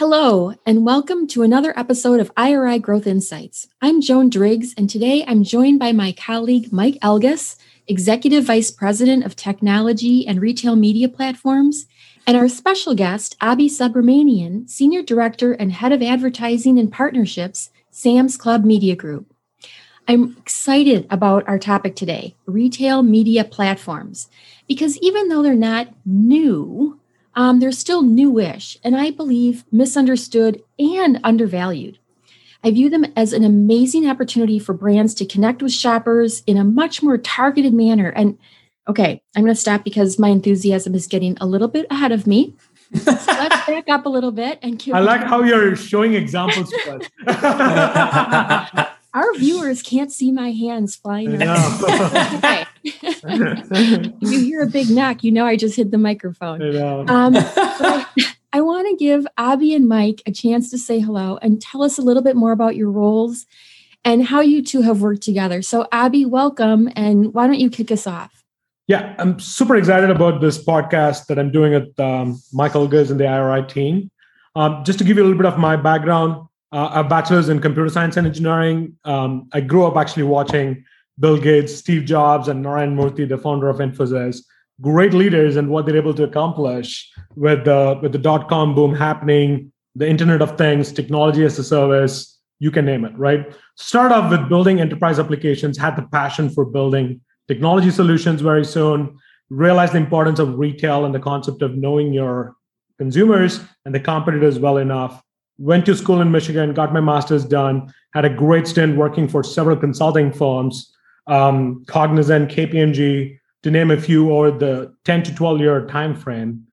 Hello, and welcome to another episode of IRI Growth Insights. I'm Joan Driggs, and today I'm joined by my colleague Mike Elgus, Executive Vice President of Technology and Retail Media Platforms, and our special guest, Abhi Subramanian, Senior Director and Head of Advertising and Partnerships, Sam's Club Media Group. I'm excited about our topic today retail media platforms, because even though they're not new, um, they're still newish and I believe misunderstood and undervalued. I view them as an amazing opportunity for brands to connect with shoppers in a much more targeted manner. And okay, I'm going to stop because my enthusiasm is getting a little bit ahead of me. so let's back up a little bit and I like how you're showing examples Our viewers can't see my hands flying around. if you hear a big knock, you know I just hit the microphone. Um, I, I want to give Abhi and Mike a chance to say hello and tell us a little bit more about your roles and how you two have worked together. So, Abhi, welcome, and why don't you kick us off? Yeah, I'm super excited about this podcast that I'm doing with um, Michael Elgus and the IRI team. Um, just to give you a little bit of my background, uh, a bachelor's in computer science and engineering. Um, I grew up actually watching Bill Gates, Steve Jobs, and Narayan Murthy, the founder of Infosys, great leaders and what they're able to accomplish with the with the dot com boom happening, the Internet of Things, technology as a service, you can name it, right? Start off with building enterprise applications, had the passion for building technology solutions very soon, realized the importance of retail and the concept of knowing your consumers and the competitors well enough went to school in Michigan, got my master's done, had a great stint working for several consulting firms, um, Cognizant, KPMG, to name a few, over the 10 to 12 year time frame.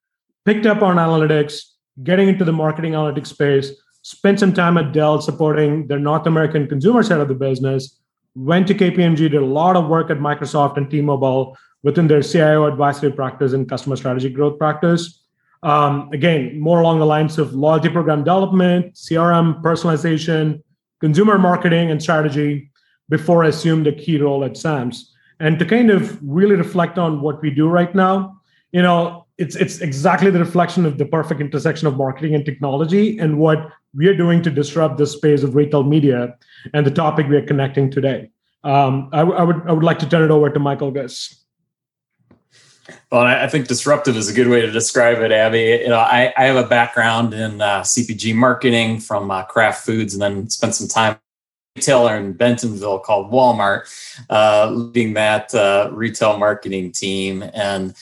Picked up on analytics, getting into the marketing analytics space, spent some time at Dell supporting their North American consumer side of the business, went to KPMG, did a lot of work at Microsoft and T-Mobile within their CIO advisory practice and customer strategy growth practice um, again, more along the lines of loyalty program development, CRM personalization, consumer marketing, and strategy before I assumed a key role at SAMS. And to kind of really reflect on what we do right now, you know, it's it's exactly the reflection of the perfect intersection of marketing and technology and what we are doing to disrupt this space of retail media and the topic we are connecting today. Um, I, I would I would like to turn it over to Michael Elgus. Well, I think disruptive is a good way to describe it, Abhi. You know, I, I have a background in uh, CPG marketing from uh, Kraft Foods, and then spent some time retailer in Bentonville called Walmart, uh, leading that uh, retail marketing team. And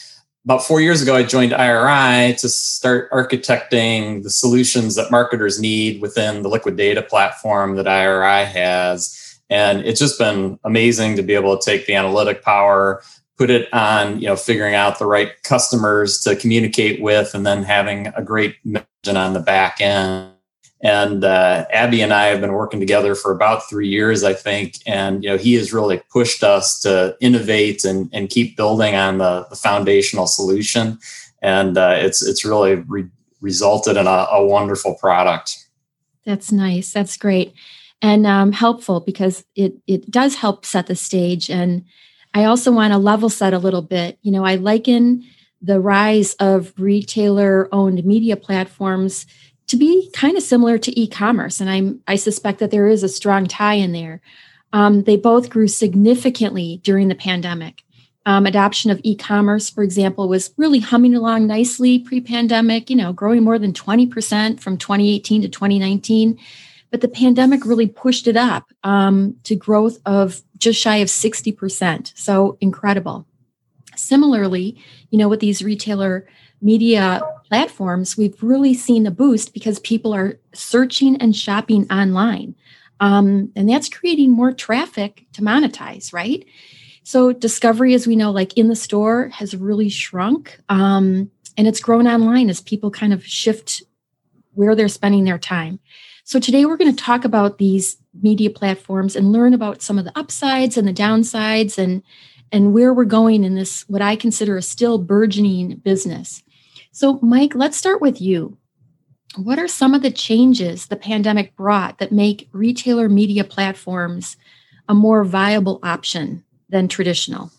about four years ago, I joined IRI to start architecting the solutions that marketers need within the liquid data platform that IRI has. And it's just been amazing to be able to take the analytic power put it on you know figuring out the right customers to communicate with and then having a great mission on the back end. And uh, abhi and i have been working together for about three years i think. And you know he has really pushed us to innovate and, and keep building on the, the foundational solution. And uh, it's it's really re- resulted in a, a, wonderful product. That's nice. That's great. And um, helpful because it it does help set the stage and I also want to level set a little bit. You know, I liken the rise of retailer owned media platforms to be kind of similar to e-commerce and i'm i suspect that there is a strong tie in there um, they both grew significantly during the pandemic um, adoption of e-commerce for example was really humming along nicely pre-pandemic you know growing more than 20% from 2018 to 2019 but the pandemic really pushed it up um, to growth of just shy of 60%. So incredible. Similarly, you know, with these retailer media platforms, we've really seen a boost because people are searching and shopping online. Um, and that's creating more traffic to monetize, right? So discovery, as we know, like in the store, has really shrunk, um, and it's grown online as people kind of shift where they're spending their time. So today we're going to talk about these media platforms and learn about some of the upsides and the downsides and and where we're going in this what I consider a still burgeoning business. So Mike, let's start with you. What are some of the changes the pandemic brought that make retailer media platforms a more viable option than traditional?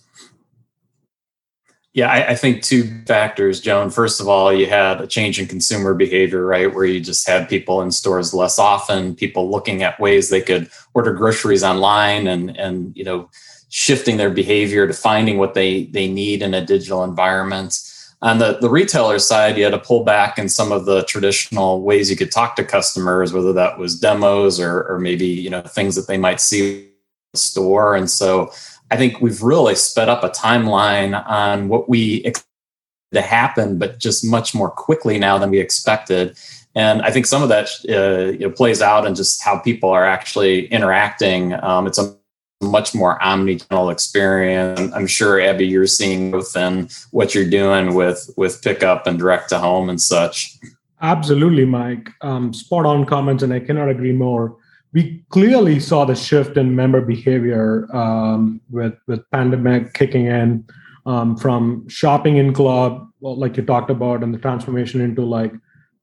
Yeah, I, I, think two factors, Joan. First of all, you had a change in consumer behavior, right? Where you just had people in stores less often, people looking at ways they could order groceries online and and you know, shifting their behavior to finding what they they need in a digital environment. On the, the retailer side, you had to pull back in some of the traditional ways you could talk to customers, whether that was demos or, or maybe you know things that they might see store. And so I think we've really sped up a timeline on what we expected to happen, but just much more quickly now than we expected. And I think some of that uh, you know, plays out in just how people are actually interacting. Um, it's a much more omni-channel experience. I'm sure Abhi, you're seeing within what you're doing with with pickup and direct to home and such. Absolutely, Mike. Um, spot on comments, and I cannot agree more we clearly saw the shift in member behavior um, with with pandemic kicking in um, from shopping in club, well, like you talked about, and the transformation into like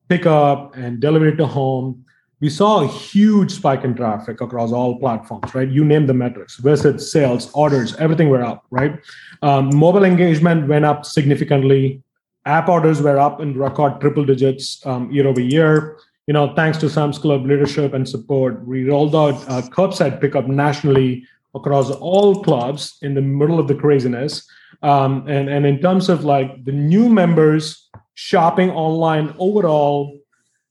pickup and delivery to home. We saw a huge spike in traffic across all platforms, right? You name the metrics, visits, sales, orders, everything were up, right? Um, mobile engagement went up significantly. App orders were up in record triple digits um, year over year you know, thanks to Sam's Club leadership and support, we rolled out uh, curbside pickup nationally across all clubs in the middle of the craziness. Um, and, and in terms of like the new members shopping online overall,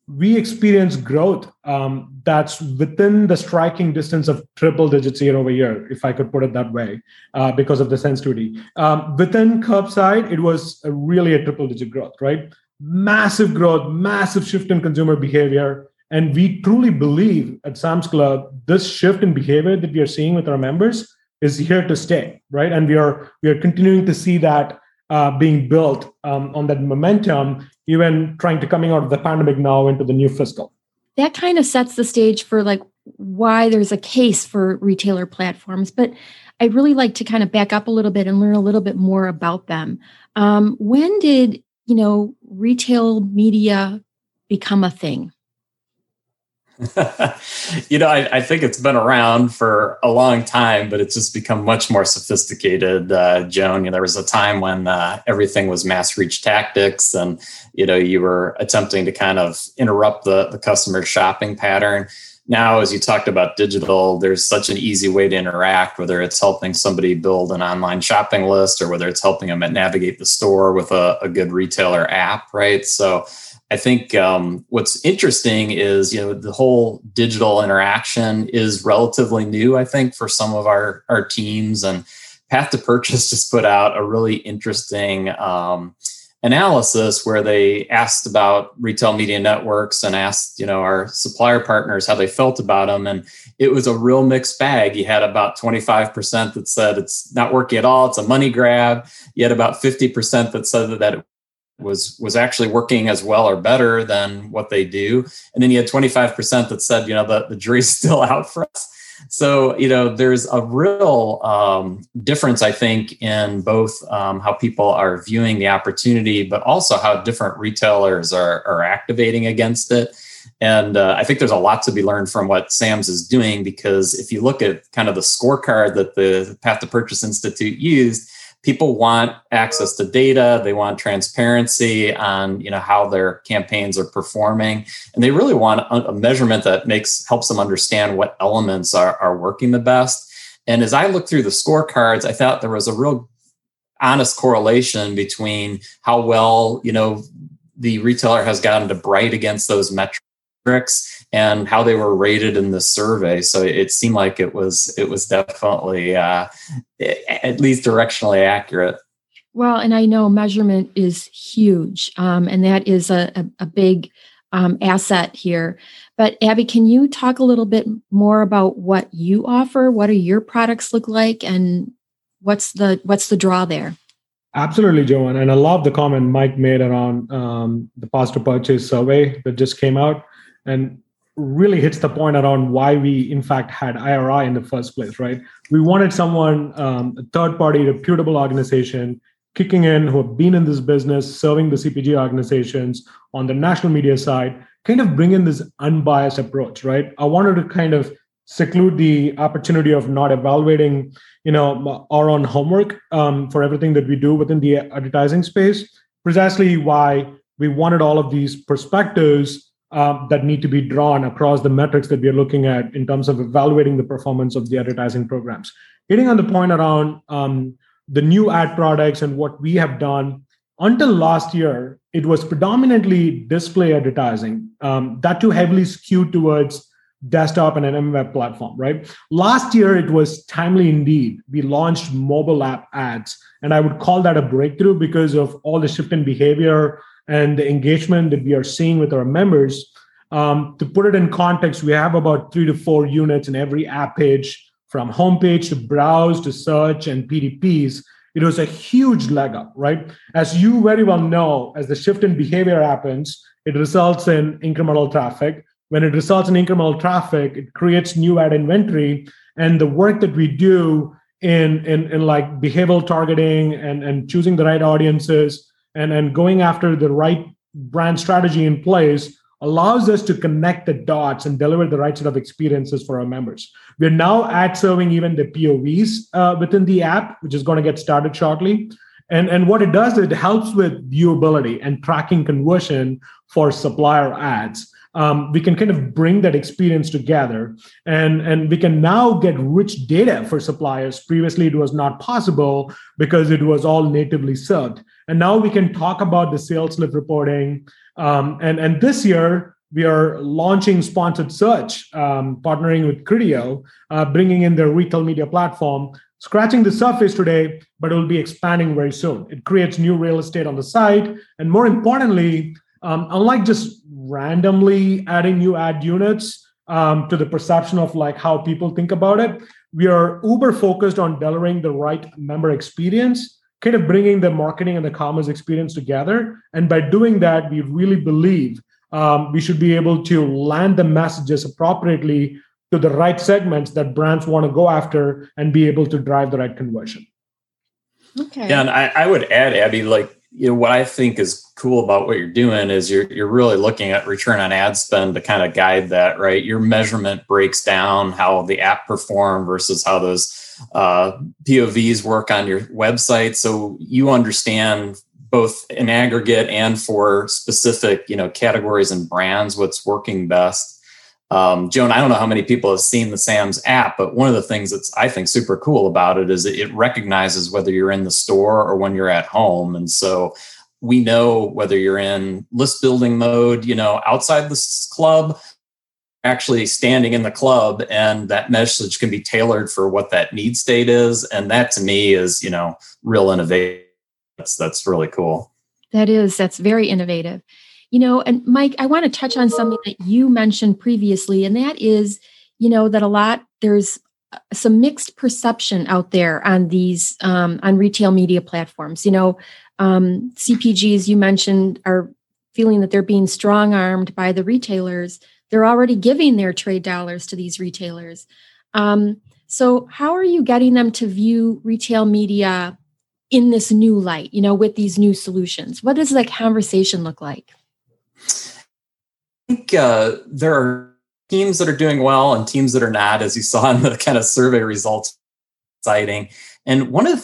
we experienced growth um, that's within the striking distance of triple digits year over year, if I could put it that way, uh, because of the sensitivity. Um, within curbside, it was a really a triple digit growth, right? Massive growth, massive shift in consumer behavior. And we truly believe at Sam's Club, this shift in behavior that we are seeing with our members is here to stay, right? And we are we are continuing to see that uh, being built um, on that momentum, even trying to coming out of the pandemic now into the new fiscal. That kind of sets the stage for like why there's a case for retailer platforms, but I'd really like to kind of back up a little bit and learn a little bit more about them. Um, when did you know, retail media become a thing? you know, I, I, think it's been around for a long time, but it's just become much more sophisticated, uh, Joan. You know, there was a time when uh, everything was mass reach tactics, and you know, you were attempting to kind of interrupt the the customer shopping pattern now as you talked about digital there's such an easy way to interact whether it's helping somebody build an online shopping list or whether it's helping them navigate the store with a, a good retailer app right? So i think um, what's interesting is you know the whole digital interaction is relatively new i think for some of our our teams and path to purchase just put out a really interesting um, analysis where they asked about retail media networks and asked you know our supplier partners how they felt about them and it was a real mixed bag. You had about 25% that said it's not working at all it's a money grab. You had about 50% that said that it was was actually working as well or better than what they do. And then you had 25% that said you know the, the jury's still out for us so you know there's a real um, difference i think in both um, how people are viewing the opportunity but also how different retailers are, are activating against it. And uh, i think there's a lot to be learned from what sams is doing because if you look at kind of the scorecard that the path to purchase institute used people want access to data. They want transparency on you know how their campaigns are performing. And they really want a, measurement that makes helps them understand what elements are, are working the best. And as i looked through the scorecards i thought there was a real honest correlation between how well you know the retailer has gotten to bright against those metrics and how they were rated in the survey. So it seemed like it was it was definitely uh, at least directionally accurate. Well, and I know measurement is huge, um, and that is a, a, a big um, asset here. But Abhi, can you talk a little bit more about what you offer? What do your products look like, and what's the what's the draw there? Absolutely, Joanne. And I love the comment Mike made around um, the path to purchase survey that just came out and really hits the point around why we, in fact, had IRI in the first place, right? We wanted someone, um, a third party, reputable organization kicking in who have been in this business, serving the CPG organizations on the national media side, kind of bring in this unbiased approach, right? I wanted to kind of seclude the opportunity of not evaluating you know our own homework um, for everything that we do within the advertising space precisely why we wanted all of these perspectives uh, that need to be drawn across the metrics that we are looking at in terms of evaluating the performance of the advertising programs hitting on the point around um, the new ad products and what we have done until last year it was predominantly display advertising um, that too heavily skewed towards desktop and an MWeb platform, right? Last year, it was timely indeed. We launched mobile app ads, and I would call that a breakthrough because of all the shift in behavior and the engagement that we are seeing with our members. Um, to put it in context, we have about three to four units in every app page, from homepage to browse to search and PDPs. It was a huge leg up, right? As you very well know, as the shift in behavior happens, it results in incremental traffic when it results in incremental traffic, it creates new ad inventory. And the work that we do in, in, in like behavioral targeting and, and choosing the right audiences and, and going after the right brand strategy in place allows us to connect the dots and deliver the right set of experiences for our members. We're now ad serving even the POVs uh, within the app, which is going to get started shortly. And, and what it does, it helps with viewability and tracking conversion for supplier ads um, we can kind of bring that experience together and, and we can now get rich data for suppliers. Previously, it was not possible because it was all natively served. And now we can talk about the sales lift reporting. Um, and, and this year, we are launching sponsored search, um, partnering with Criteo, uh, bringing in their retail media platform scratching the surface today, but it will be expanding very soon. It creates new real estate on the site. And more importantly, um, unlike just randomly adding new ad units um, to the perception of like how people think about it. We are uber focused on delivering the right member experience, kind of bringing the marketing and the commerce experience together. And by doing that, we really believe um, we should be able to land the messages appropriately to the right segments that brands want to go after and be able to drive the right conversion. Okay. Yeah, and I, I would add, Abhi, like you know what I think is cool about what you're doing is you're you're really looking at return on ad spend to kind of guide that, right? Your measurement breaks down how the app perform versus how those uh, POVs work on your website, so you understand both in aggregate and for specific you know categories and brands what's working best um, Joan, I don't know how many people have seen the Sam's app, but one of the things that's I think super cool about it is it recognizes whether you're in the store or when you're at home. And so we know whether you're in list building mode, you know, outside the club, actually standing in the club, and that message can be tailored for what that need state is. And that to me is, you know, real innovative. That's that's really cool. That is, that's very innovative. You know, and Mike, I want to touch on something that you mentioned previously, and that is, you know, that a lot there's uh, some mixed perception out there on these um, on retail media platforms. You know, um, CPGs you mentioned are feeling that they're being strong armed by the retailers. They're already giving their trade dollars to these retailers. Um, so, how are you getting them to view retail media in this new light? You know, with these new solutions, what does that conversation look like? I think uh, there are teams that are doing well and teams that are not, as you saw in the kind of survey results citing. And one of the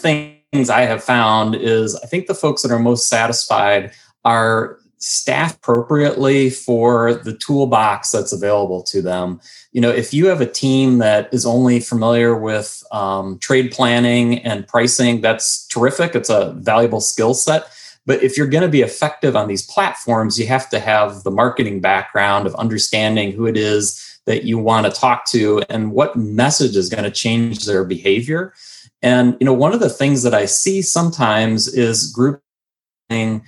things I have found is I think the folks that are most satisfied are staffed appropriately for the toolbox that's available to them. You know, if you have a team that is only familiar with um, trade planning and pricing, that's terrific. It's a valuable skill set. But if you're going to be effective on these platforms, you have to have the marketing background of understanding who it is that you want to talk to and what message is going to change their behavior. And you know, one of the things that I see sometimes is grouping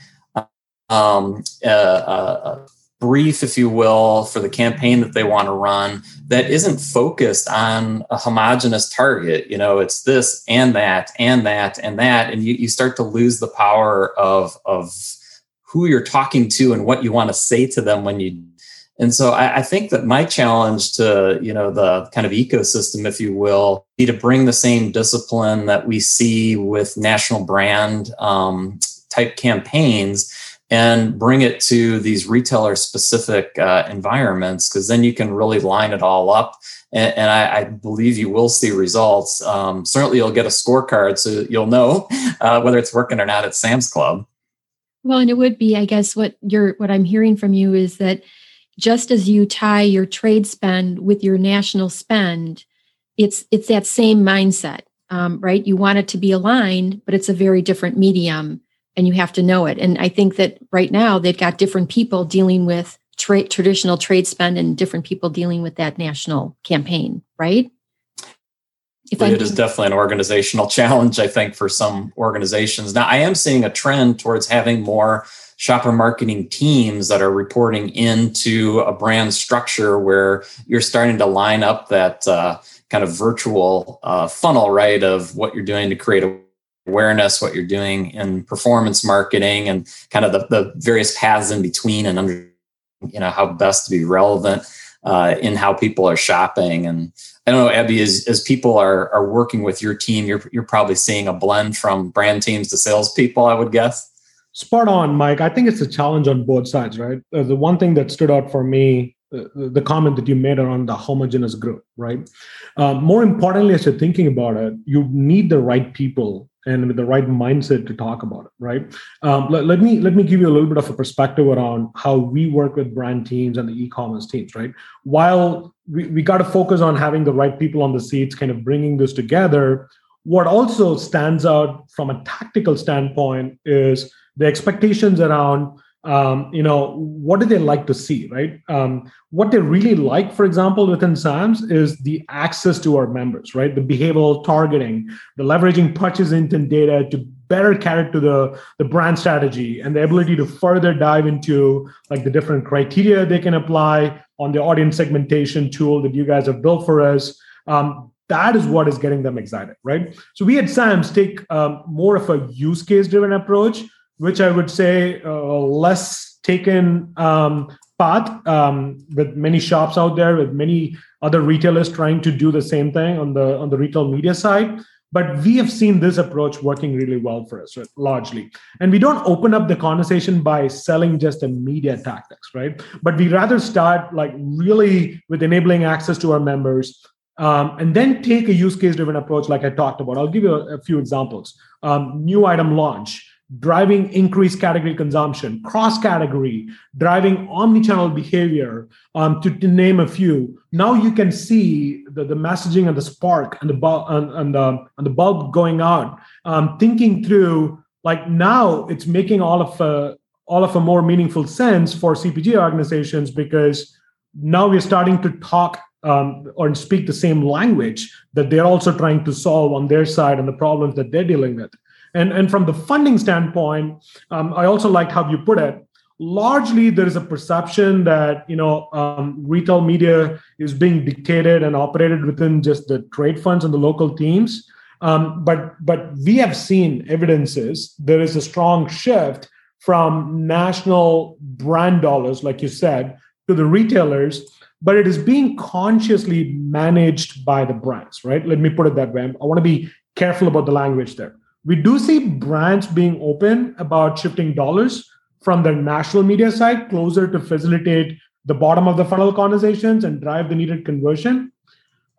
um, uh, uh, brief, if you will, for the campaign that they want to run that isn't focused on a homogenous target. You know, it's this and that and that and that. And you, you start to lose the power of, of who you're talking to and what you want to say to them when you and so I, I, think that my challenge to you know the kind of ecosystem, if you will, be to bring the same discipline that we see with national brand um, type campaigns and bring it to these retailer specific uh, environments because then you can really line it all up and, and I, I, believe you will see results. Um, certainly you'll get a scorecard so you'll know uh, whether it's working or not at sam's club. Well and it would be i guess what you're what i'm hearing from you is that just as you tie your trade spend with your national spend it's it's that same mindset um, right? You want it to be aligned but it's a very different medium and you have to know it. And I think that right now they've got different people dealing with tra- traditional trade spend and different people dealing with that national campaign, right? If it is definitely an organizational challenge, I think, for some organizations. Now, I am seeing a trend towards having more shopper marketing teams that are reporting into a brand structure where you're starting to line up that uh, kind of virtual uh, funnel, right, of what you're doing to create a awareness, what you're doing in performance marketing, and kind of the, the various paths in between, and under you know how best to be relevant uh, in how people are shopping. And I don't know, Abhi, as, as people are are working with your team, you're you're probably seeing a blend from brand teams to salespeople. I would guess. Spot on, Mike. I think it's a challenge on both sides, right? Uh, the one thing that stood out for me uh, the comment that you made around the homogeneous group, right? Uh, more importantly, as you're thinking about it, you need the right people and with the right mindset to talk about it right? Um, let, let, me let me give you a little bit of a perspective around how we work with brand teams and the e-commerce teams right? While we, we got to focus on having the right people on the seats kind of bringing this together what also stands out from a tactical standpoint is the expectations around um, you know what do they like to see right? Um, what they really like for example within sams is the access to our members right? The behavioral targeting the leveraging purchase intent data to better carry to the, the brand strategy and the ability to further dive into like the different criteria they can apply on the audience segmentation tool that you guys have built for us. Um, that is what is getting them excited right? So we at sams take um, more of a use case driven approach which I would say uh, less taken um, path um, with many shops out there, with many other retailers trying to do the same thing on the on the retail media side. But we have seen this approach working really well for us, right, largely. And we don't open up the conversation by selling just a media tactics, right? But we rather start like really with enabling access to our members, um, and then take a use case driven approach like i talked about i'll give you a, a few examples um, new item launch driving increased category consumption, cross category, driving omni-channel behavior, um, to, to, name a few. Now you can see the, the messaging and the spark and the bulb and, and, the, and the bulb going out. Um, thinking through like now it's making all of a all of a more meaningful sense for CPG organizations because now we're starting to talk um, or speak the same language that they're also trying to solve on their side and the problems that they're dealing with. And, and from the funding standpoint, um, I also liked how you put it. Largely, there is a perception that you know um, retail media is being dictated and operated within just the trade funds and the local teams. Um, but but we have seen evidences there is a strong shift from national brand dollars, like you said, to the retailers but it is being consciously managed by the brands, right? Let me put it that way. I want to be careful about the language there we do see brands being open about shifting dollars from the national media side closer to facilitate the bottom of the funnel conversations and drive the needed conversion.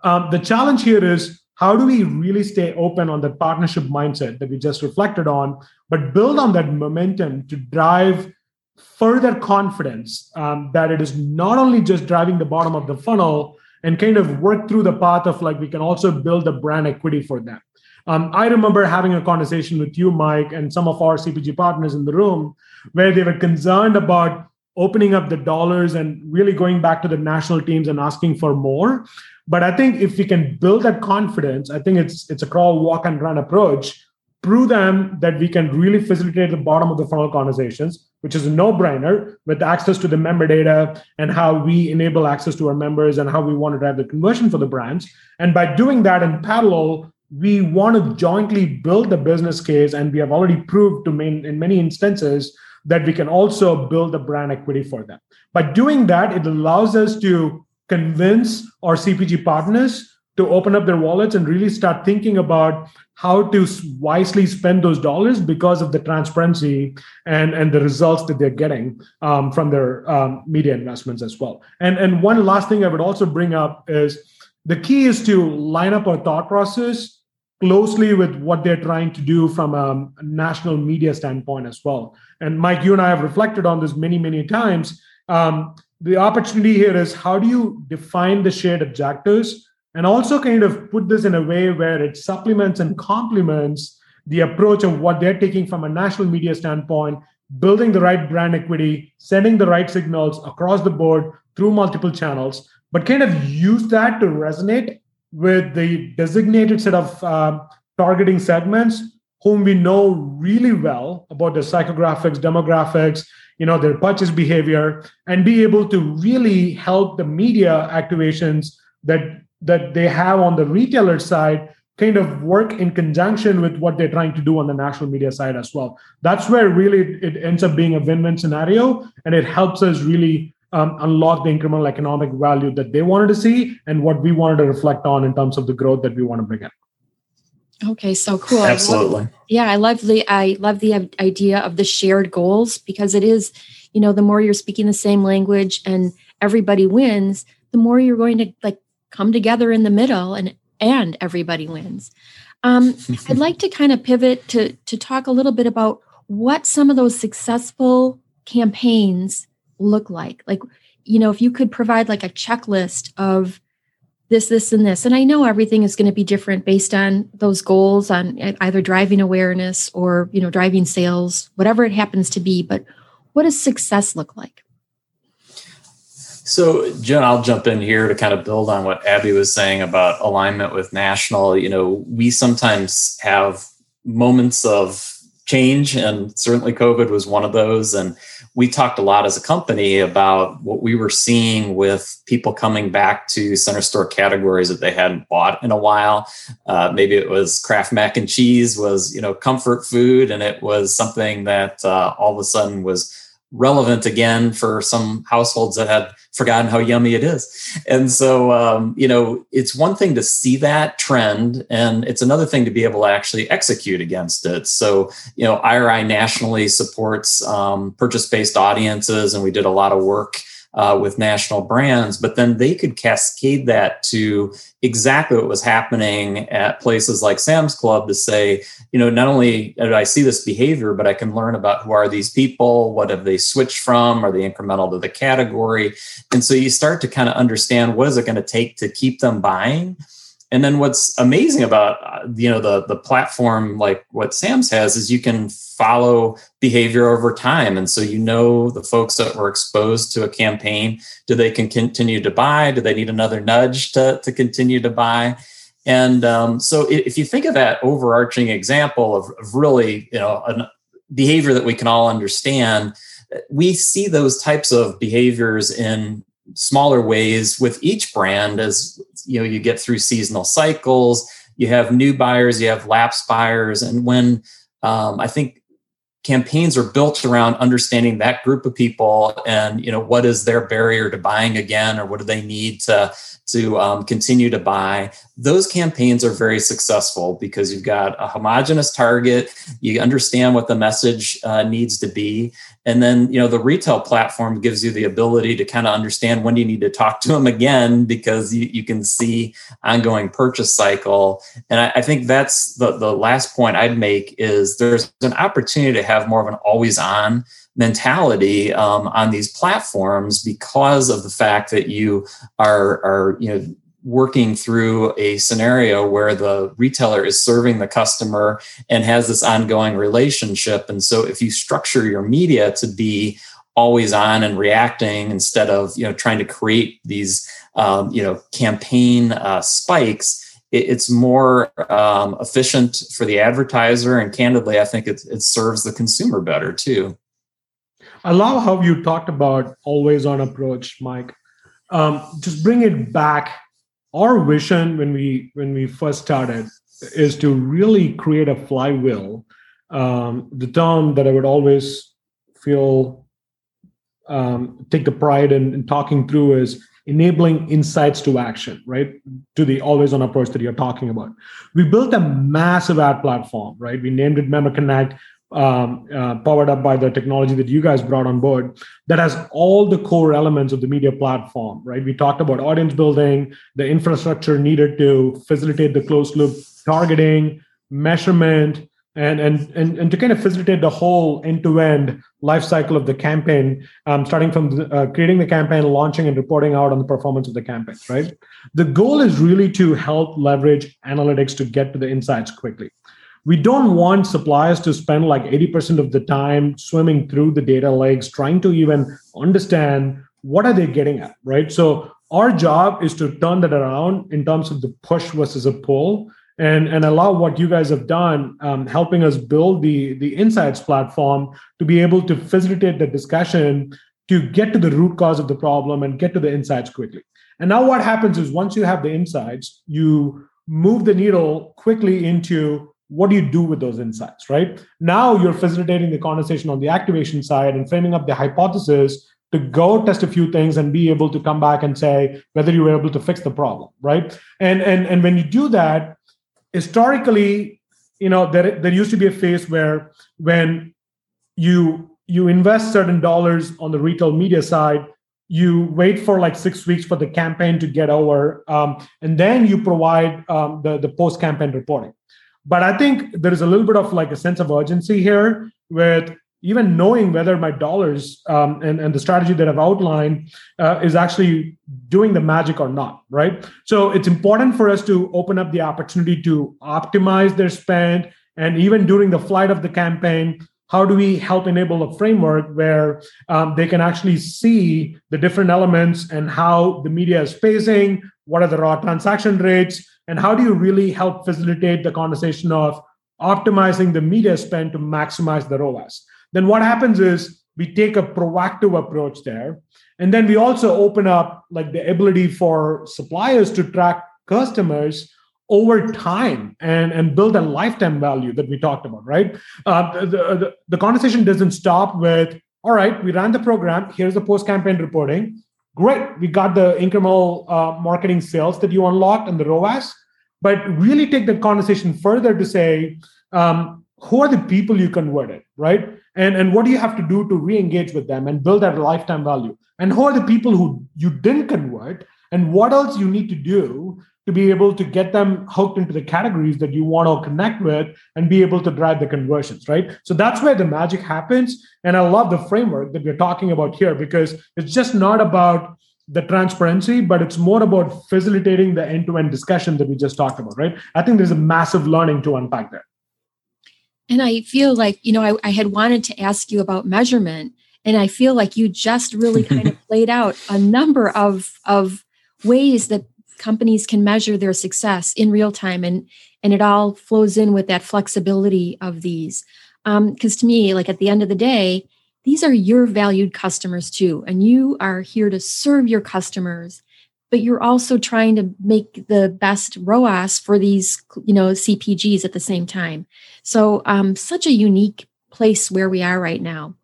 Um, the challenge here is how do we really stay open on that partnership mindset that we just reflected on, but build on that momentum to drive further confidence um, that it is not only just driving the bottom of the funnel and kind of work through the path of like we can also build the brand equity for them. Um, I remember having a conversation with you, Mike, and some of our CPG partners in the room where they were concerned about opening up the dollars and really going back to the national teams and asking for more. But I think if we can build that confidence, I think it's it's a crawl, walk, and run approach. prove them that we can really facilitate the bottom of the funnel conversations, which is a no-brainer with access to the member data and how we enable access to our members and how we want to drive the conversion for the brands. And by doing that in parallel, we want to jointly build the business case, and we have already proved to main, in many instances that we can also build the brand equity for them. By doing that, it allows us to convince our CPG partners to open up their wallets and really start thinking about how to wisely spend those dollars because of the transparency and, and the results that they're getting um, from their um, media investments as well. And, and one last thing I would also bring up is the key is to line up our thought process closely with what they're trying to do from a national media standpoint as well. And Mike, you and I have reflected on this many, many times. Um, the opportunity here is how do you define the shared objectives and also kind of put this in a way where it supplements and complements the approach of what they're taking from a national media standpoint, building the right brand equity, sending the right signals across the board through multiple channels, but kind of use that to resonate with the designated set of uh, targeting segments whom we know really well about their psychographics, demographics, you know, their purchase behavior, and be able to really help the media activations that that they have on the retailer side kind of work in conjunction with what they're trying to do on the national media side as well. That's where really it ends up being a win-win scenario, and it helps us really um, unlock the incremental economic value that they wanted to see and what we wanted to reflect on in terms of the growth that we want to bring in. Okay, so cool. Absolutely. I love, yeah, I love the I love the idea of the shared goals because it is, you know, the more you're speaking the same language and everybody wins, the more you're going to like come together in the middle and and everybody wins. Um, I'd like to kind of pivot to to talk a little bit about what some of those successful campaigns look like. Like, you know, if you could provide like a checklist of this, this, and this. And I know everything is going to be different based on those goals on either driving awareness or, you know, driving sales, whatever it happens to be. But what does success look like? So, Jen, I'll jump in here to kind of build on what Abhi was saying about alignment with national. You know, we sometimes have moments of change, and certainly COVID was one of those. And we talked a lot as a company about what we were seeing with people coming back to center store categories that they hadn't bought in a while. Uh, maybe it was Kraft mac and cheese was you know comfort food, and it was something that uh, all of a sudden was relevant again for some households that had forgotten how yummy it is. And so, um, you know, it's one thing to see that trend, and it's another thing to be able to actually execute against it. So, you know, IRI nationally supports um, purchase based audiences, and we did a lot of work uh, with national brands, but then they could cascade that to exactly what was happening at places like Sam's Club to say, you know, not only do I see this behavior, but I can learn about who are these people, what have they switched from, are they incremental to the category, and so you start to kind of understand what is it going to take to keep them buying and then what's amazing about uh, you know the the platform like what Sam's has is you can follow behavior over time, and so you know the folks that were exposed to a campaign. Do they can continue to buy? Do they need another nudge to to continue to buy? And um, so if you think of that overarching example of, of really you know a behavior that we can all understand, we see those types of behaviors in smaller ways with each brand as you know you get through seasonal cycles. You have new buyers you have lapsed buyers. And when um, i think campaigns are built around understanding that group of people and you know what is their barrier to buying again or what do they need to to um, continue to buy. Those campaigns are very successful because you've got a homogenous target. You understand what the message uh, needs to be. And then you know the retail platform gives you the ability to kind of understand when you need to talk to them again because you, you can see ongoing purchase cycle. And I, I think that's the, the last point i'd make is there's an opportunity to have more of an always on mentality um, on these platforms because of the fact that you are are you know working through a scenario where the retailer is serving the customer and has this ongoing relationship. And so if you structure your media to be always on and reacting instead of you know trying to create these um, you know campaign uh, spikes it's more um, efficient for the advertiser, and candidly, I think it, it serves the consumer better too. I love how you talked about always on approach, Mike. Um, just bring it back. Our vision when we when we first started is to really create a flywheel. Um, the term that I would always feel um, take the pride in, in talking through is enabling insights to action, right? To the always on approach that you're talking about. We built a massive ad platform, right? We named it Member Connect, um, uh, powered up by the technology that you guys brought on board, that has all the core elements of the media platform, right? We talked about audience building, the infrastructure needed to facilitate the closed loop targeting, measurement, and and and, and to kind of facilitate the whole end-to-end life cycle of the campaign um, starting from the, uh, creating the campaign launching and reporting out on the performance of the campaign right the goal is really to help leverage analytics to get to the insights quickly we don't want suppliers to spend like 80% of the time swimming through the data lakes trying to even understand what are they getting at right? So our job is to turn that around in terms of the push versus a pull and and allow what you guys have done um, helping us build the the insights platform to be able to facilitate the discussion to get to the root cause of the problem and get to the insights quickly. And now what happens is once you have the insights you move the needle quickly into what do you do with those insights right now you're facilitating the conversation on the activation side and framing up the hypothesis to go test a few things and be able to come back and say whether you were able to fix the problem right and and and when you do that historically, you know, there, there used to be a phase where when you you invest certain dollars on the retail media side, you wait for like six weeks for the campaign to get over, um, and then you provide um, the the post campaign reporting. But I think there is a little bit of like a sense of urgency here with even knowing whether my dollars um, and, and the strategy that I've outlined uh, is actually doing the magic or not, right? So it's important for us to open up the opportunity to optimize their spend. And even during the flight of the campaign, how do we help enable a framework where um, they can actually see the different elements and how the media is pacing, what are the raw transaction rates, and how do you really help facilitate the conversation of optimizing the media spend to maximize the ROAS? then what happens is we take a proactive approach there and then we also open up like the ability for suppliers to track customers over time and, and build a lifetime value that we talked about right? Uh, the, the, the conversation doesn't stop with all right we ran the program. Here's the post campaign reporting great we got the incremental uh, marketing sales that you unlocked and the roas but really take that conversation further to say um, who are the people you converted right? And and what do you have to do to re-engage with them and build that lifetime value? And who are the people who you didn't convert? And what else you need to do to be able to get them hooked into the categories that you want to connect with and be able to drive the conversions right? So that's where the magic happens. And i love the framework that we're talking about here because it's just not about the transparency but it's more about facilitating the end-to-end discussion that we just talked about right? I think there's a massive learning to unpack there. And I feel like, you know, I, I had wanted to ask you about measurement. And I feel like you just really kind of played out a number of, of ways that companies can measure their success in real time. And, and it all flows in with that flexibility of these. Because um, to me, like at the end of the day, these are your valued customers too. And you are here to serve your customers but you're also trying to make the best ROAS for these, you know, CPGs at the same time. So, um, such a unique place where we are right now.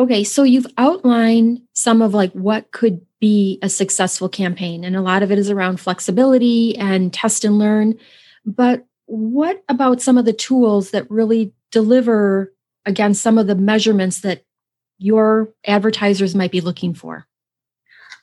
Okay, so you've outlined some of like what could be a successful campaign, and a lot of it is around flexibility and test and learn. But what about some of the tools that really deliver against some of the measurements that your advertisers might be looking for?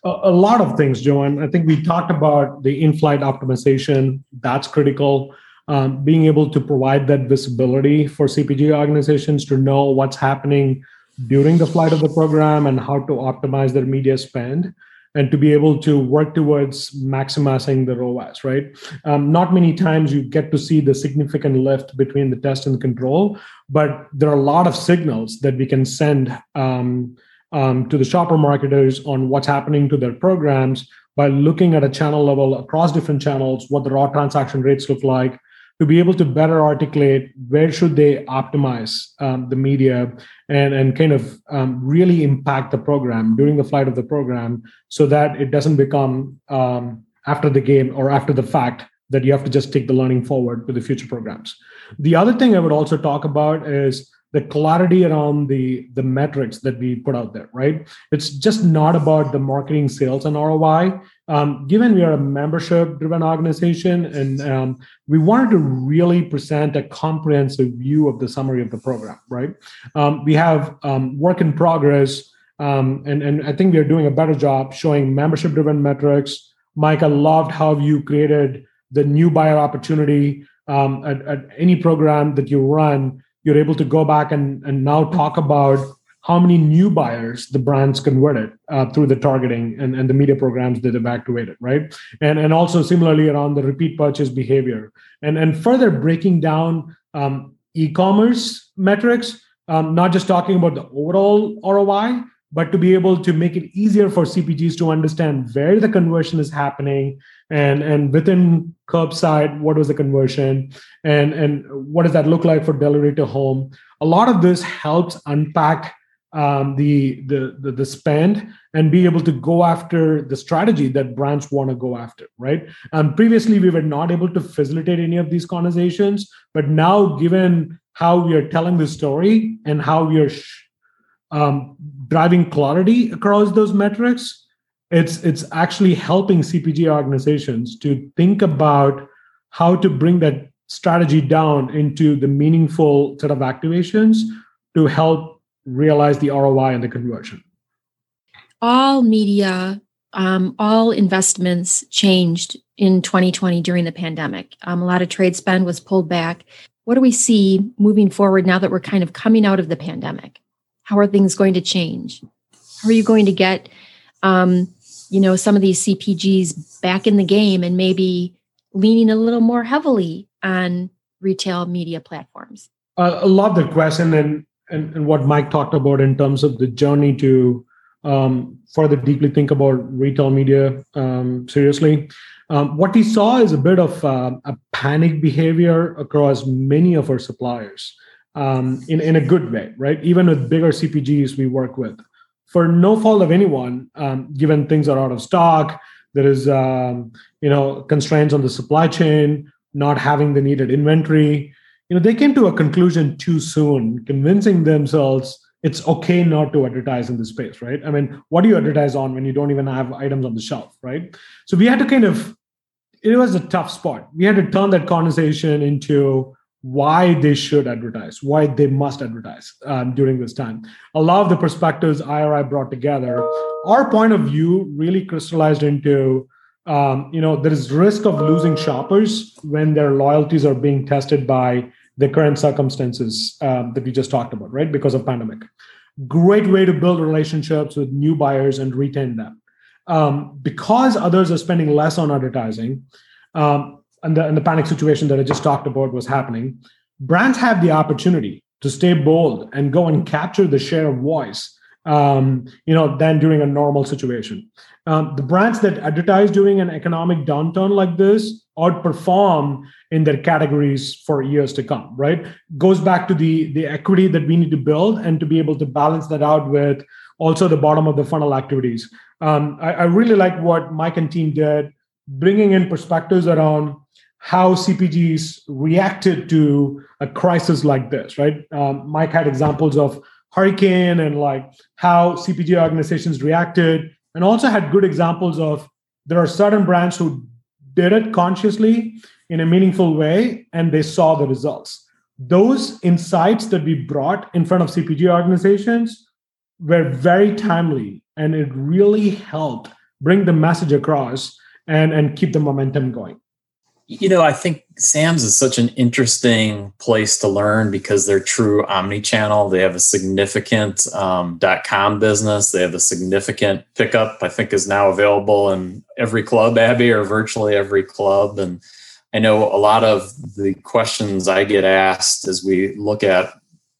a, lot of things, Joanne. I think we talked about the in-flight optimization. That's critical. Um, being able to provide that visibility for CPG organizations to know what's happening during the flight of the program and how to optimize their media spend and to be able to work towards maximizing the ROAS, right? Um, not many times you get to see the significant lift between the test and control, but there are a lot of signals that we can send um, um, to the shopper marketers on what's happening to their programs by looking at a channel level across different channels, what the raw transaction rates look like, to be able to better articulate where should they optimize um, the media and, and kind of um, really impact the program during the flight of the program so that it doesn't become um, after the game or after the fact that you have to just take the learning forward with the future programs. The other thing I would also talk about is the clarity around the the metrics that we put out there right? It's just not about the marketing sales and roi um, given we are a membership driven organization and um, we wanted to really present a comprehensive view of the summary of the program right? Um, we have um, work in progress um, and, and i think we are doing a better job showing membership driven metrics. Mike i loved how you created the new buyer opportunity um, at, at any program that you run you're able to go back and, and now talk about how many new buyers the brands converted uh, through the targeting and, and the media programs that they've activated, right? And, and also similarly around the repeat purchase behavior. And, and further breaking down um, e-commerce metrics, um, not just talking about the overall ROI, but to be able to make it easier for CPGs to understand where the conversion is happening and and within curbside what was the conversion? And and what does that look like for delivery to home? A lot of this helps unpack um, the, the, the the spend and be able to go after the strategy that brands want to go after right? Um, previously we were not able to facilitate any of these conversations but now given how we are telling the story and how we are sh- um, driving clarity across those metrics it's it's actually helping cpg organizations to think about how to bring that strategy down into the meaningful set of activations to help realize the roi and the conversion. All media um, all investments changed in 2020 during the pandemic. Um, a lot of trade spend was pulled back. What do we see moving forward now that we're kind of coming out of the pandemic? How are things going to change? How are you going to get um, you know some of these cpgs back in the game and maybe leaning a little more heavily on retail media platforms uh, i love the question and, and and what mike talked about in terms of the journey to um, further deeply think about retail media um, seriously um, what we saw is a bit of uh, a panic behavior across many of our suppliers um, in, in a good way, right? Even with bigger CPGs we work with for no fault of anyone, um, given things are out of stock, there is um, you know constraints on the supply chain, not having the needed inventory. You know, they came to a conclusion too soon, convincing themselves it's okay not to advertise in this space, right? I mean, what do you advertise on when you don't even have items on the shelf, right? So we had to kind of, it was a tough spot. We had to turn that conversation into why they should advertise, why they must advertise um, during this time. A lot of the perspectives IRI brought together, our point of view really crystallized into, um, you know, there is risk of losing shoppers when their loyalties are being tested by the current circumstances um, that we just talked about, right? Because of pandemic. Great way to build relationships with new buyers and retain them. Um, because others are spending less on advertising, um, and the, and the panic situation that I just talked about was happening, brands have the opportunity to stay bold and go and capture the share of voice um, you know, than during a normal situation. Um, the brands that advertise during an economic downturn like this outperform in their categories for years to come. Right? Goes back to the the equity that we need to build and to be able to balance that out with also the bottom of the funnel activities. Um, I, I really like what Mike and team did, bringing in perspectives around how CPGs reacted to a crisis like this, right? Um, Mike had examples of hurricane and like how CPG organizations reacted, and also had good examples of there are certain brands who did it consciously in a meaningful way and they saw the results. Those insights that we brought in front of CPG organizations were very timely and it really helped bring the message across and, and keep the momentum going. You know, I think Sam's is such an interesting place to learn because they're true omni-channel. They have a significant um, .com business. They have a significant pickup. I think is now available in every club, Abhi, or virtually every club. And I know a lot of the questions I get asked as we look at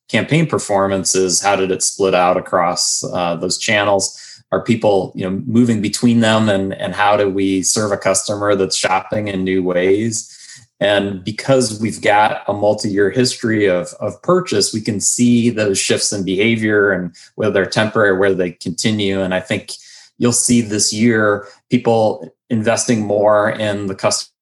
campaign performance is how did it split out across uh, those channels? Are people you know moving between them, and and how do we serve a customer that's shopping in new ways? And because we've got a multi-year history of, of purchase, we can see those shifts in behavior and whether they're temporary or whether they continue. And I think you'll see this year people investing more in the customer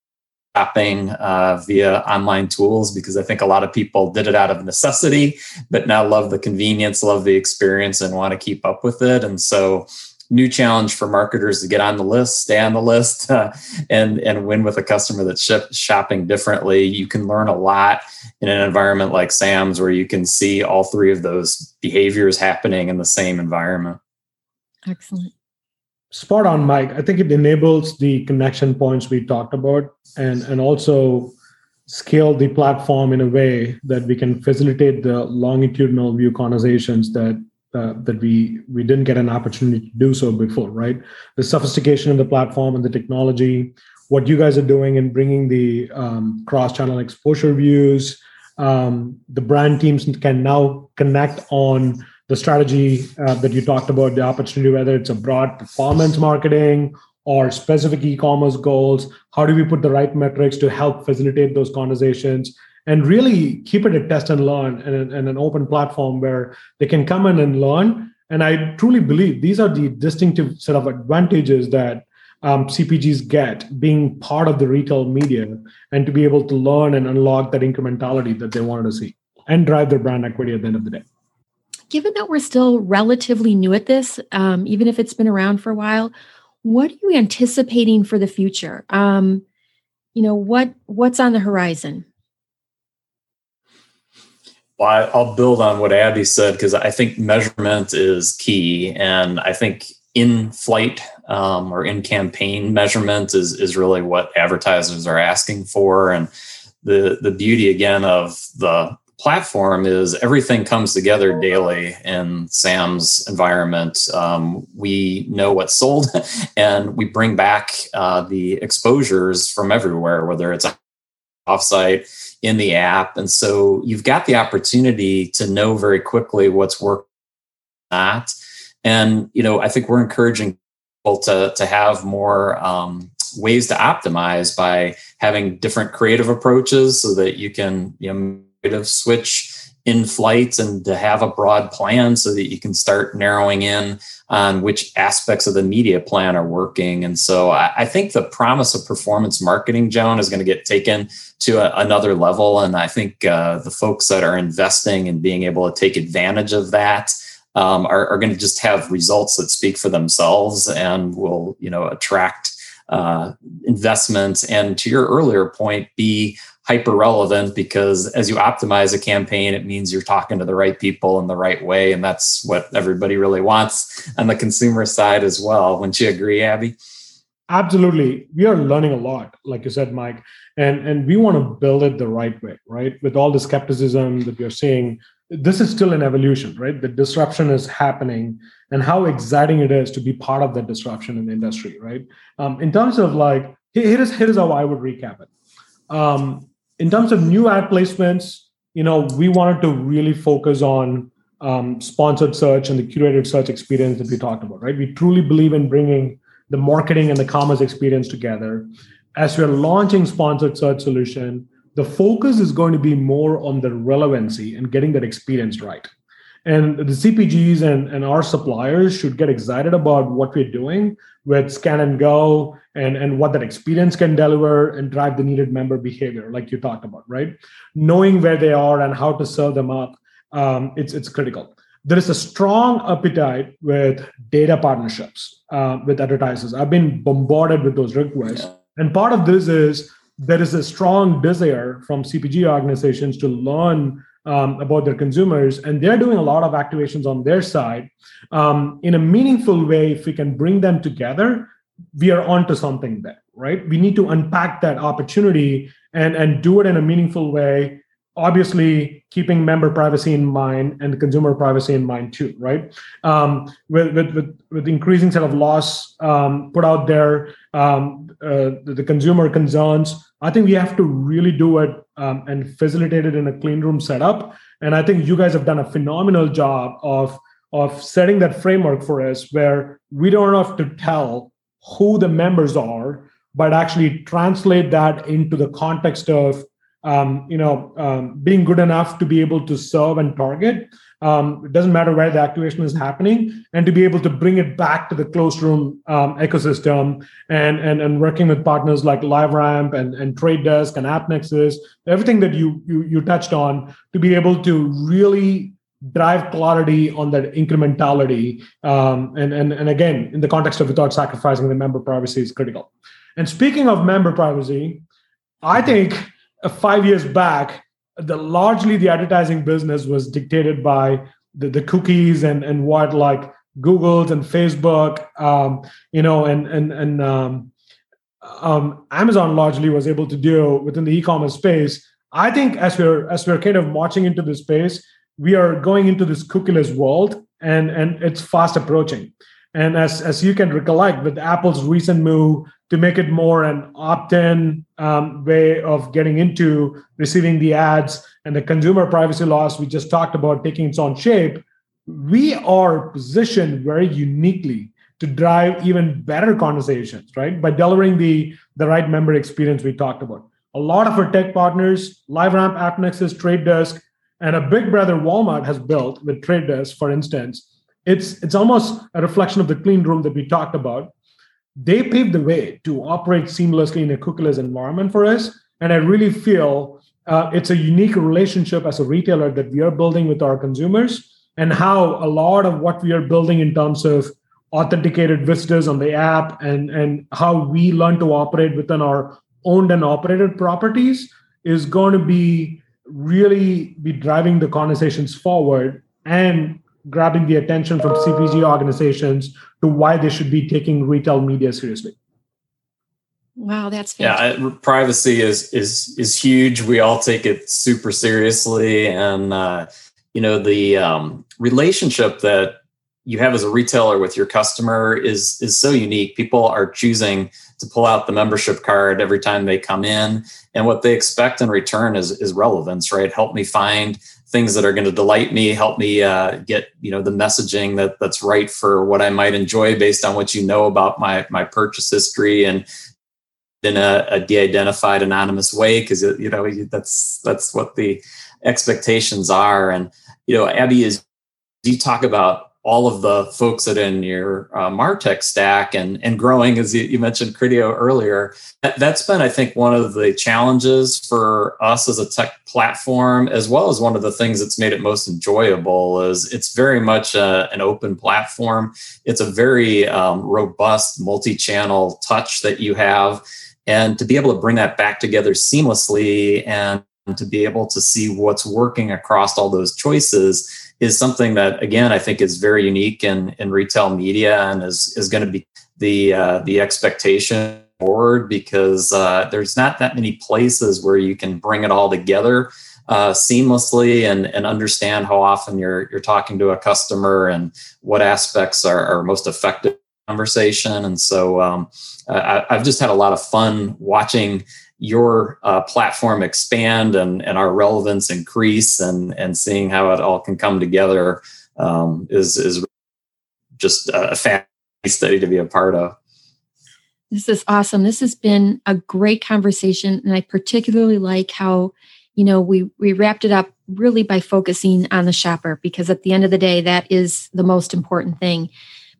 shopping uh, via online tools because I think a lot of people did it out of necessity, but now love the convenience, love the experience, and want to keep up with it. And so new challenge for marketers to get on the list, stay on the list, uh, and and win with a customer that's shopping differently. You can learn a lot in an environment like Sam's, where you can see all three of those behaviors happening in the same environment. Excellent. Spot on, Mike. I think it enables the connection points we talked about, and and also scale the platform in a way that we can facilitate the longitudinal view conversations that uh, that we we didn't get an opportunity to do so before right the sophistication of the platform and the technology what you guys are doing in bringing the um, cross channel exposure views um, the brand teams can now connect on the strategy uh, that you talked about the opportunity whether it's a broad performance marketing or specific e-commerce goals how do we put the right metrics to help facilitate those conversations and really keep it a test and learn and, and an open platform where they can come in and learn. And I truly believe these are the distinctive set of advantages that um, CPGs get being part of the retail media and to be able to learn and unlock that incrementality that they wanted to see and drive their brand equity at the end of the day. Given that we're still relatively new at this, um, even if it's been around for a while, what are you anticipating for the future? Um, you know what what's on the horizon? Well, I'll build on what Abhi said because I think measurement is key, and I think in flight um, or in campaign measurement is is really what advertisers are asking for, and the the beauty again of the platform is everything comes together daily in Sam's environment. Um, we know what's sold, and we bring back uh, the exposures from everywhere, whether it's offsite in the app. And so you've got the opportunity to know very quickly what's working not. And, you know, I think we're encouraging people to, to have more um, ways to optimize by having different creative approaches so that you can, you know, creative switch in flight and to have a broad plan so that you can start narrowing in on which aspects of the media plan are working. And so I, think the promise of performance marketing, Joan, is going to get taken to a, another level. And I think uh, the folks that are investing and being able to take advantage of that um, are, are going to just have results that speak for themselves and will, you know, attract uh, investment. And to your earlier point, be hyper relevant because as you optimize a campaign, it means you're talking to the right people in the right way. And that's what everybody really wants on the consumer side as well. Wouldn't you agree, Abhi? Absolutely. We are learning a lot, like you said, Mike. And, and we want to build it the right way, right? With all the skepticism that you're seeing, this is still an evolution, right? The disruption is happening, and how exciting it is to be part of that disruption in the industry, right? Um, in terms of like, here is here is how I would recap it. Um, in terms of new ad placements, you know, we wanted to really focus on um, sponsored search and the curated search experience that we talked about, right? We truly believe in bringing the marketing and the commerce experience together. As we're launching sponsored search solution, the focus is going to be more on the relevancy and getting that experience right. And the CPGs and, and our suppliers should get excited about what we're doing with Scan and Go and, and what that experience can deliver and drive the needed member behavior, like you talked about, right? Knowing where they are and how to serve them up, um, it's, it's critical. There is a strong appetite with data partnerships uh, with advertisers. I've been bombarded with those requests. And part of this is there is a strong desire from CPG organizations to learn um, about their consumers, and they're doing a lot of activations on their side um, in a meaningful way. If we can bring them together, we are onto something there, right? We need to unpack that opportunity and and do it in a meaningful way obviously keeping member privacy in mind and consumer privacy in mind too right um, with, with, with, with increasing set of laws um, put out there um, uh, the, the, consumer concerns i think we have to really do it um, and facilitate it in a clean room setup and i think you guys have done a phenomenal job of of setting that framework for us where we don't have to tell who the members are but actually translate that into the context of um, you know, um, being good enough to be able to serve and target. Um, it doesn't matter where the activation is happening, and to be able to bring it back to the closed room um, ecosystem, and, and and working with partners like LiveRamp and and Trade Desk and AppNexus, everything that you you you touched on, to be able to really drive clarity on that incrementality, um, and and and again, in the context of without sacrificing the member privacy is critical. And speaking of member privacy, I think five years back, the largely the advertising business was dictated by the, the cookies and and what like Google's and Facebook, um, you know, and and and um, um, Amazon largely was able to do within the e-commerce space. I think as we're as we're kind of marching into this space, we are going into this cookieless world, and and it's fast approaching. And as as you can recollect, with Apple's recent move to make it more an opt-in um, way of getting into receiving the ads and the consumer privacy laws we just talked about taking its own shape we are positioned very uniquely to drive even better conversations right? By delivering the the right member experience we talked about. A lot of our tech partners liveramp appnexus trade desk and a big brother walmart has built with trade desk for instance. It's it's almost a reflection of the clean room that we talked about they paved the way to operate seamlessly in a cookieless environment for us. And I really feel uh, it's a unique relationship as a retailer that we are building with our consumers, and how a lot of what we are building in terms of authenticated visitors on the app and, and how we learn to operate within our owned and operated properties is going to be really be driving the conversations forward and grabbing the attention from CPG organizations to why they should be taking retail media seriously. Wow, that's fantastic. yeah. Privacy is is is huge. We all take it super seriously, and uh, you know the um, relationship that you have as a retailer with your customer is is so unique. People are choosing to pull out the membership card every time they come in, and what they expect in return is is relevance, right? Help me find things that are going to delight me, help me uh, get you know the messaging that that's right for what I might enjoy based on what you know about my my purchase history and in a, a de-identified anonymous way because you know that's that's what the expectations are. And you know Abhi is you talk about all of the folks that are in your uh, martech stack and and growing as you, you mentioned criteo earlier that, that's been i think one of the challenges for us as a tech platform as well as one of the things that's made it most enjoyable is it's very much a, an open platform. It's a very um, robust multi-channel touch that you have. And to be able to bring that back together seamlessly and to be able to see what's working across all those choices is something that again I think is very unique in in retail media and is is going to be the uh, the expectation forward because uh, there's not that many places where you can bring it all together uh, seamlessly and and understand how often you're you're talking to a customer and what aspects are, are most effective conversation. And so um, I, I've just had a lot of fun watching your uh, platform expand and, and our relevance increase and, and seeing how it all can come together um, is, is just a fantastic study to be a part of. This is awesome. This has been a great conversation. And I particularly like how, you know, we, we wrapped it up really by focusing on the shopper because at the end of the day, that is the most important thing.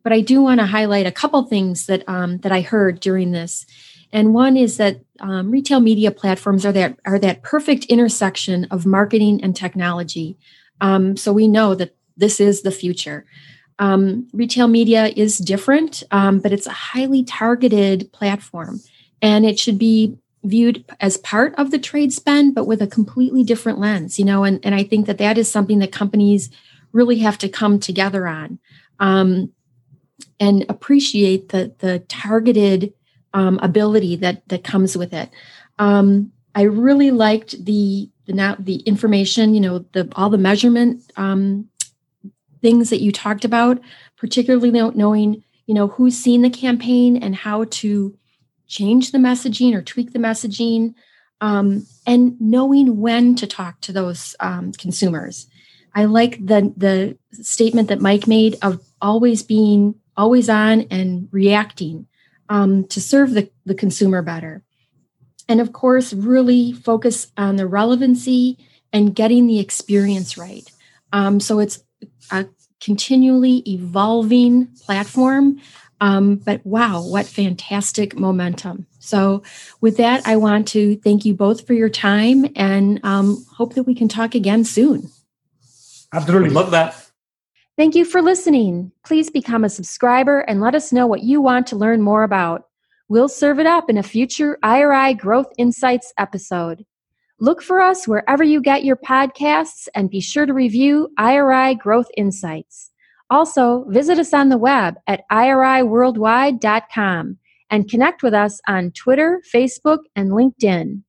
But I do want to highlight a couple things that um, that I heard during this and one is that um, retail media platforms are that are that perfect intersection of marketing and technology. Um, so we know that this is the future. Um, retail media is different, um, but it's a highly targeted platform, and it should be viewed as part of the trade spend, but with a completely different lens. You know, and and I think that that is something that companies really have to come together on um, and appreciate the the targeted um, ability that that comes with it. Um, I really liked the the now the information, you know, the all the measurement um, things that you talked about, particularly knowing, you know, who's seen the campaign and how to change the messaging or tweak the messaging, um, and knowing when to talk to those um, consumers. I like the the statement that Mike made of always being always on and reacting um, to serve the, the consumer better. And of course, really focus on the relevancy and getting the experience right. Um, so it's a continually evolving platform. Um, but wow, what fantastic momentum. So, with that, I want to thank you both for your time and um, hope that we can talk again soon. Absolutely. Love that. Thank you for listening. Please become a subscriber and let us know what you want to learn more about. We'll serve it up in a future IRI Growth Insights episode. Look for us wherever you get your podcasts and be sure to review IRI Growth Insights. Also, visit us on the web at iriworldwide.com and connect with us on Twitter, Facebook, and LinkedIn.